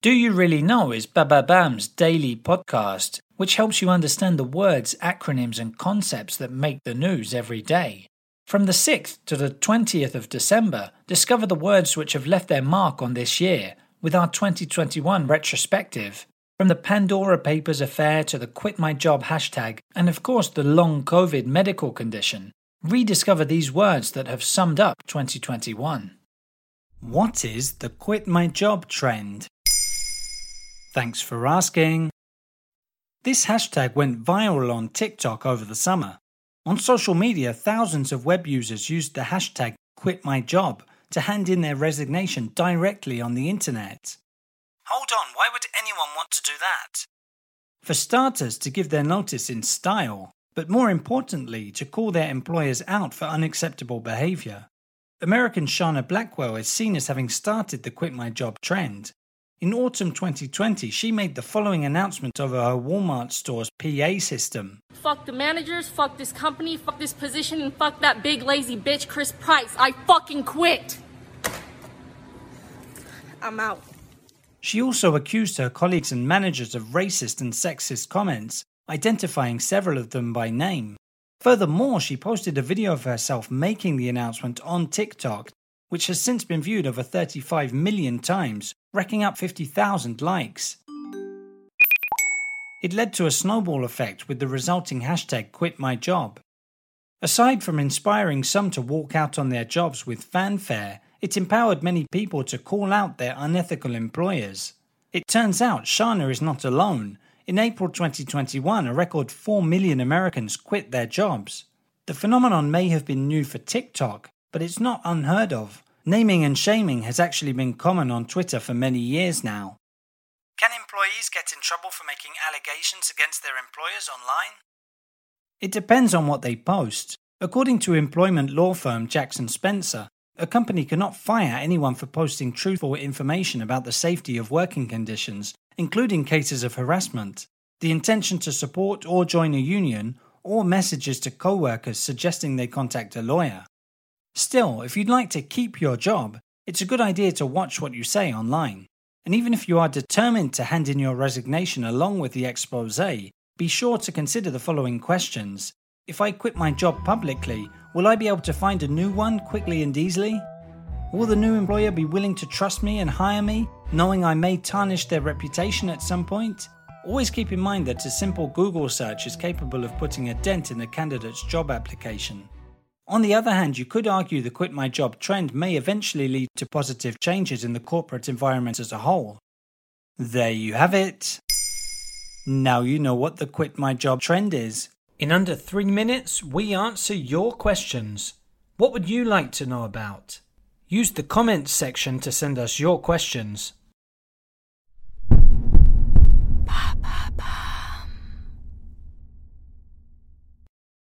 Do You Really Know is Bababam's daily podcast, which helps you understand the words, acronyms, and concepts that make the news every day. From the 6th to the 20th of December, discover the words which have left their mark on this year with our 2021 retrospective. From the Pandora Papers affair to the Quit My Job hashtag, and of course the long COVID medical condition, rediscover these words that have summed up 2021. What is the Quit My Job trend? Thanks for asking. This hashtag went viral on TikTok over the summer. On social media, thousands of web users used the hashtag QuitMyJob to hand in their resignation directly on the internet. Hold on, why would anyone want to do that? For starters, to give their notice in style, but more importantly, to call their employers out for unacceptable behavior. American Shana Blackwell is seen as having started the Quit My Job trend, in autumn 2020, she made the following announcement over her Walmart store's PA system. Fuck the managers, fuck this company, fuck this position, and fuck that big lazy bitch Chris Price. I fucking quit. I'm out. She also accused her colleagues and managers of racist and sexist comments, identifying several of them by name. Furthermore, she posted a video of herself making the announcement on TikTok which has since been viewed over 35 million times, racking up 50,000 likes. It led to a snowball effect with the resulting hashtag QuitMyJob. Aside from inspiring some to walk out on their jobs with fanfare, it empowered many people to call out their unethical employers. It turns out Shana is not alone. In April 2021, a record 4 million Americans quit their jobs. The phenomenon may have been new for TikTok, but it's not unheard of. Naming and shaming has actually been common on Twitter for many years now. Can employees get in trouble for making allegations against their employers online? It depends on what they post. According to employment law firm Jackson Spencer, a company cannot fire anyone for posting truthful information about the safety of working conditions, including cases of harassment, the intention to support or join a union, or messages to co workers suggesting they contact a lawyer. Still, if you'd like to keep your job, it's a good idea to watch what you say online. And even if you are determined to hand in your resignation along with the expose, be sure to consider the following questions. If I quit my job publicly, will I be able to find a new one quickly and easily? Will the new employer be willing to trust me and hire me, knowing I may tarnish their reputation at some point? Always keep in mind that a simple Google search is capable of putting a dent in a candidate's job application. On the other hand, you could argue the quit my job trend may eventually lead to positive changes in the corporate environment as a whole. There you have it. Now you know what the quit my job trend is. In under three minutes, we answer your questions. What would you like to know about? Use the comments section to send us your questions.